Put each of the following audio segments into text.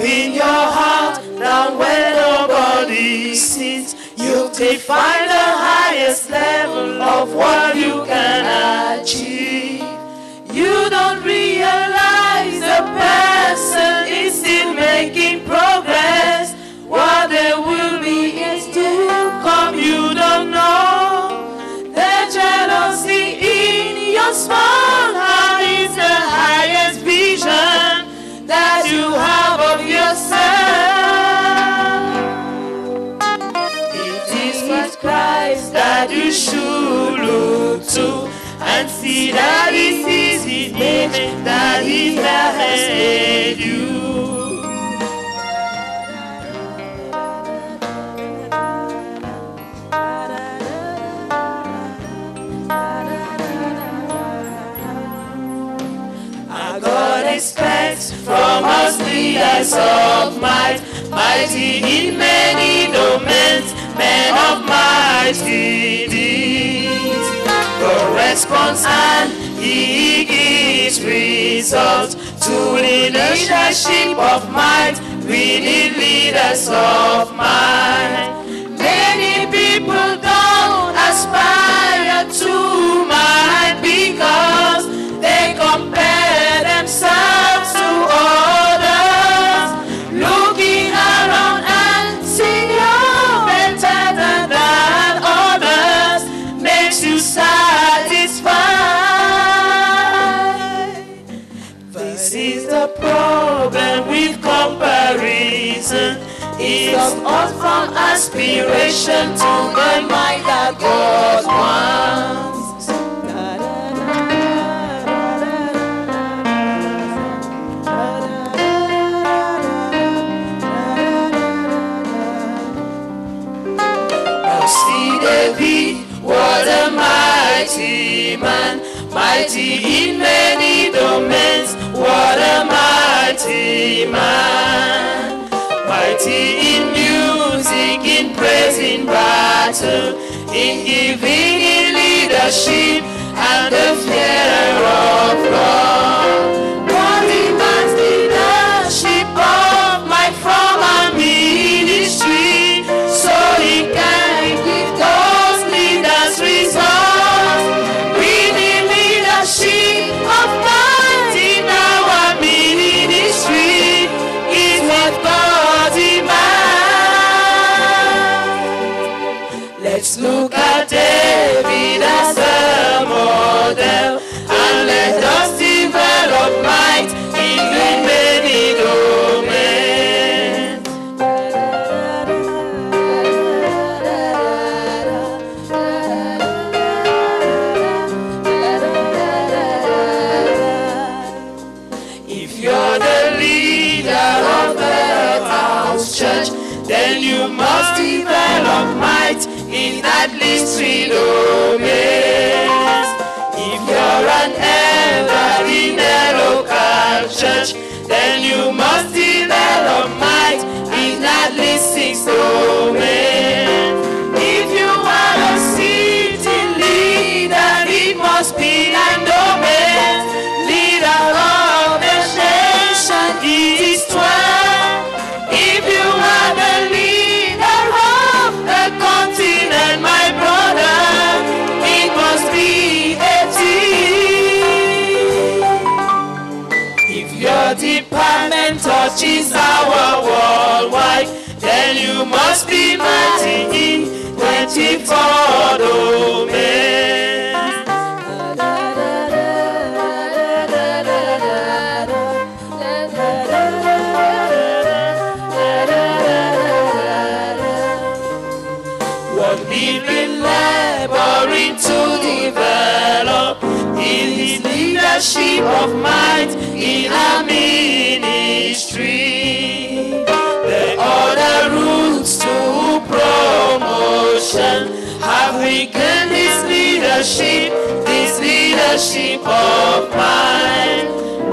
Open your heart down where nobody sees. You define the highest level of what you can achieve. You don't realize the person That He has made you. Our God expects from us leaders of might, mighty in many domains, men of mighty deeds. For response and he gives results to leadership of mind We need leaders of mind. Many people don't aspire to might because is the problem with comparison. Stops us from aspiration to the mind that God wants. Now see David, what a mighty man, mighty in many domains, what a mighty man. Mighty in music, in praise, in battle, in giving, in leadership, and the fear of God. If you're the leader of the house church, then you must develop might in at least three domains. If you're an elder in a local church, then you must touches our worldwide, then you must be mighty in 24 domains. Of might in our have weakened his leadership, this leadership of mine.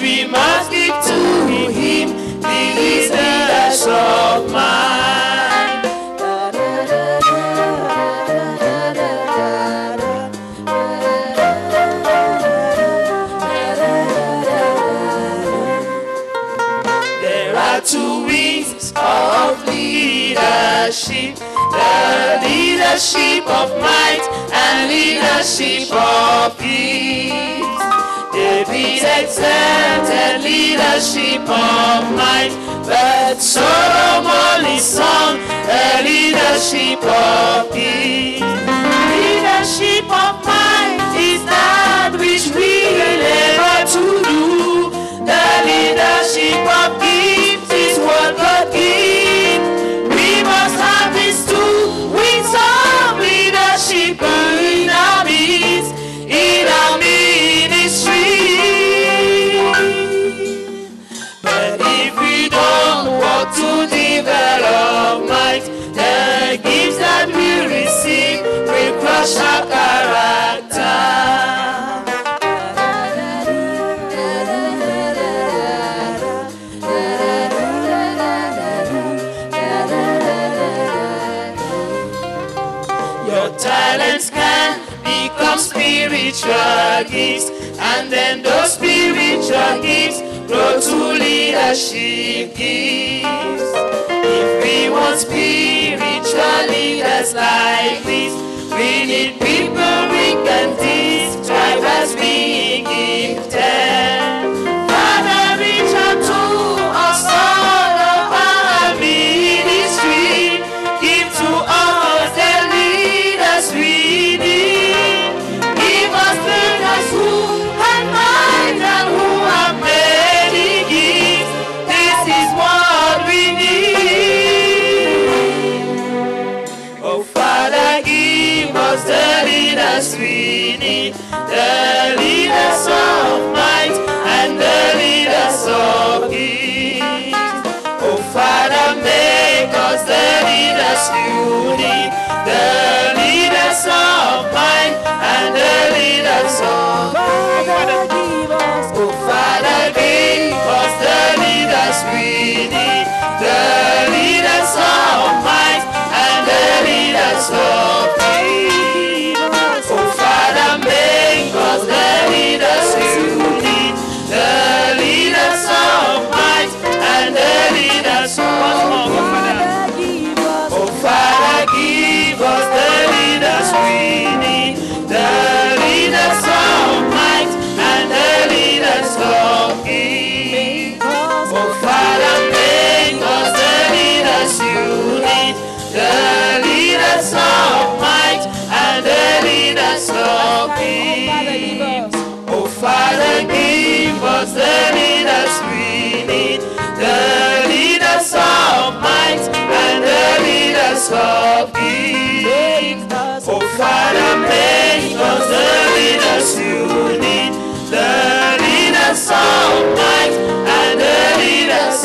we must give to him the leaders of man. of leadership, the leadership of might and leadership of peace. David exalted leadership of might, but Solomon is sung the leadership of peace. Leadership of might we don't work to develop might, the gifts that we receive will crush our character. Your talents can become spiritual gifts, and then those spiritual gifts grow to leadership gifts. If we want spiritual leaders like this, we need people need, the leaders of might and the leaders of of. Oh Father, give us the leaders we need, the leaders of might and the leaders of peace. Oh Father, us the leaders need, the leaders of might and the leaders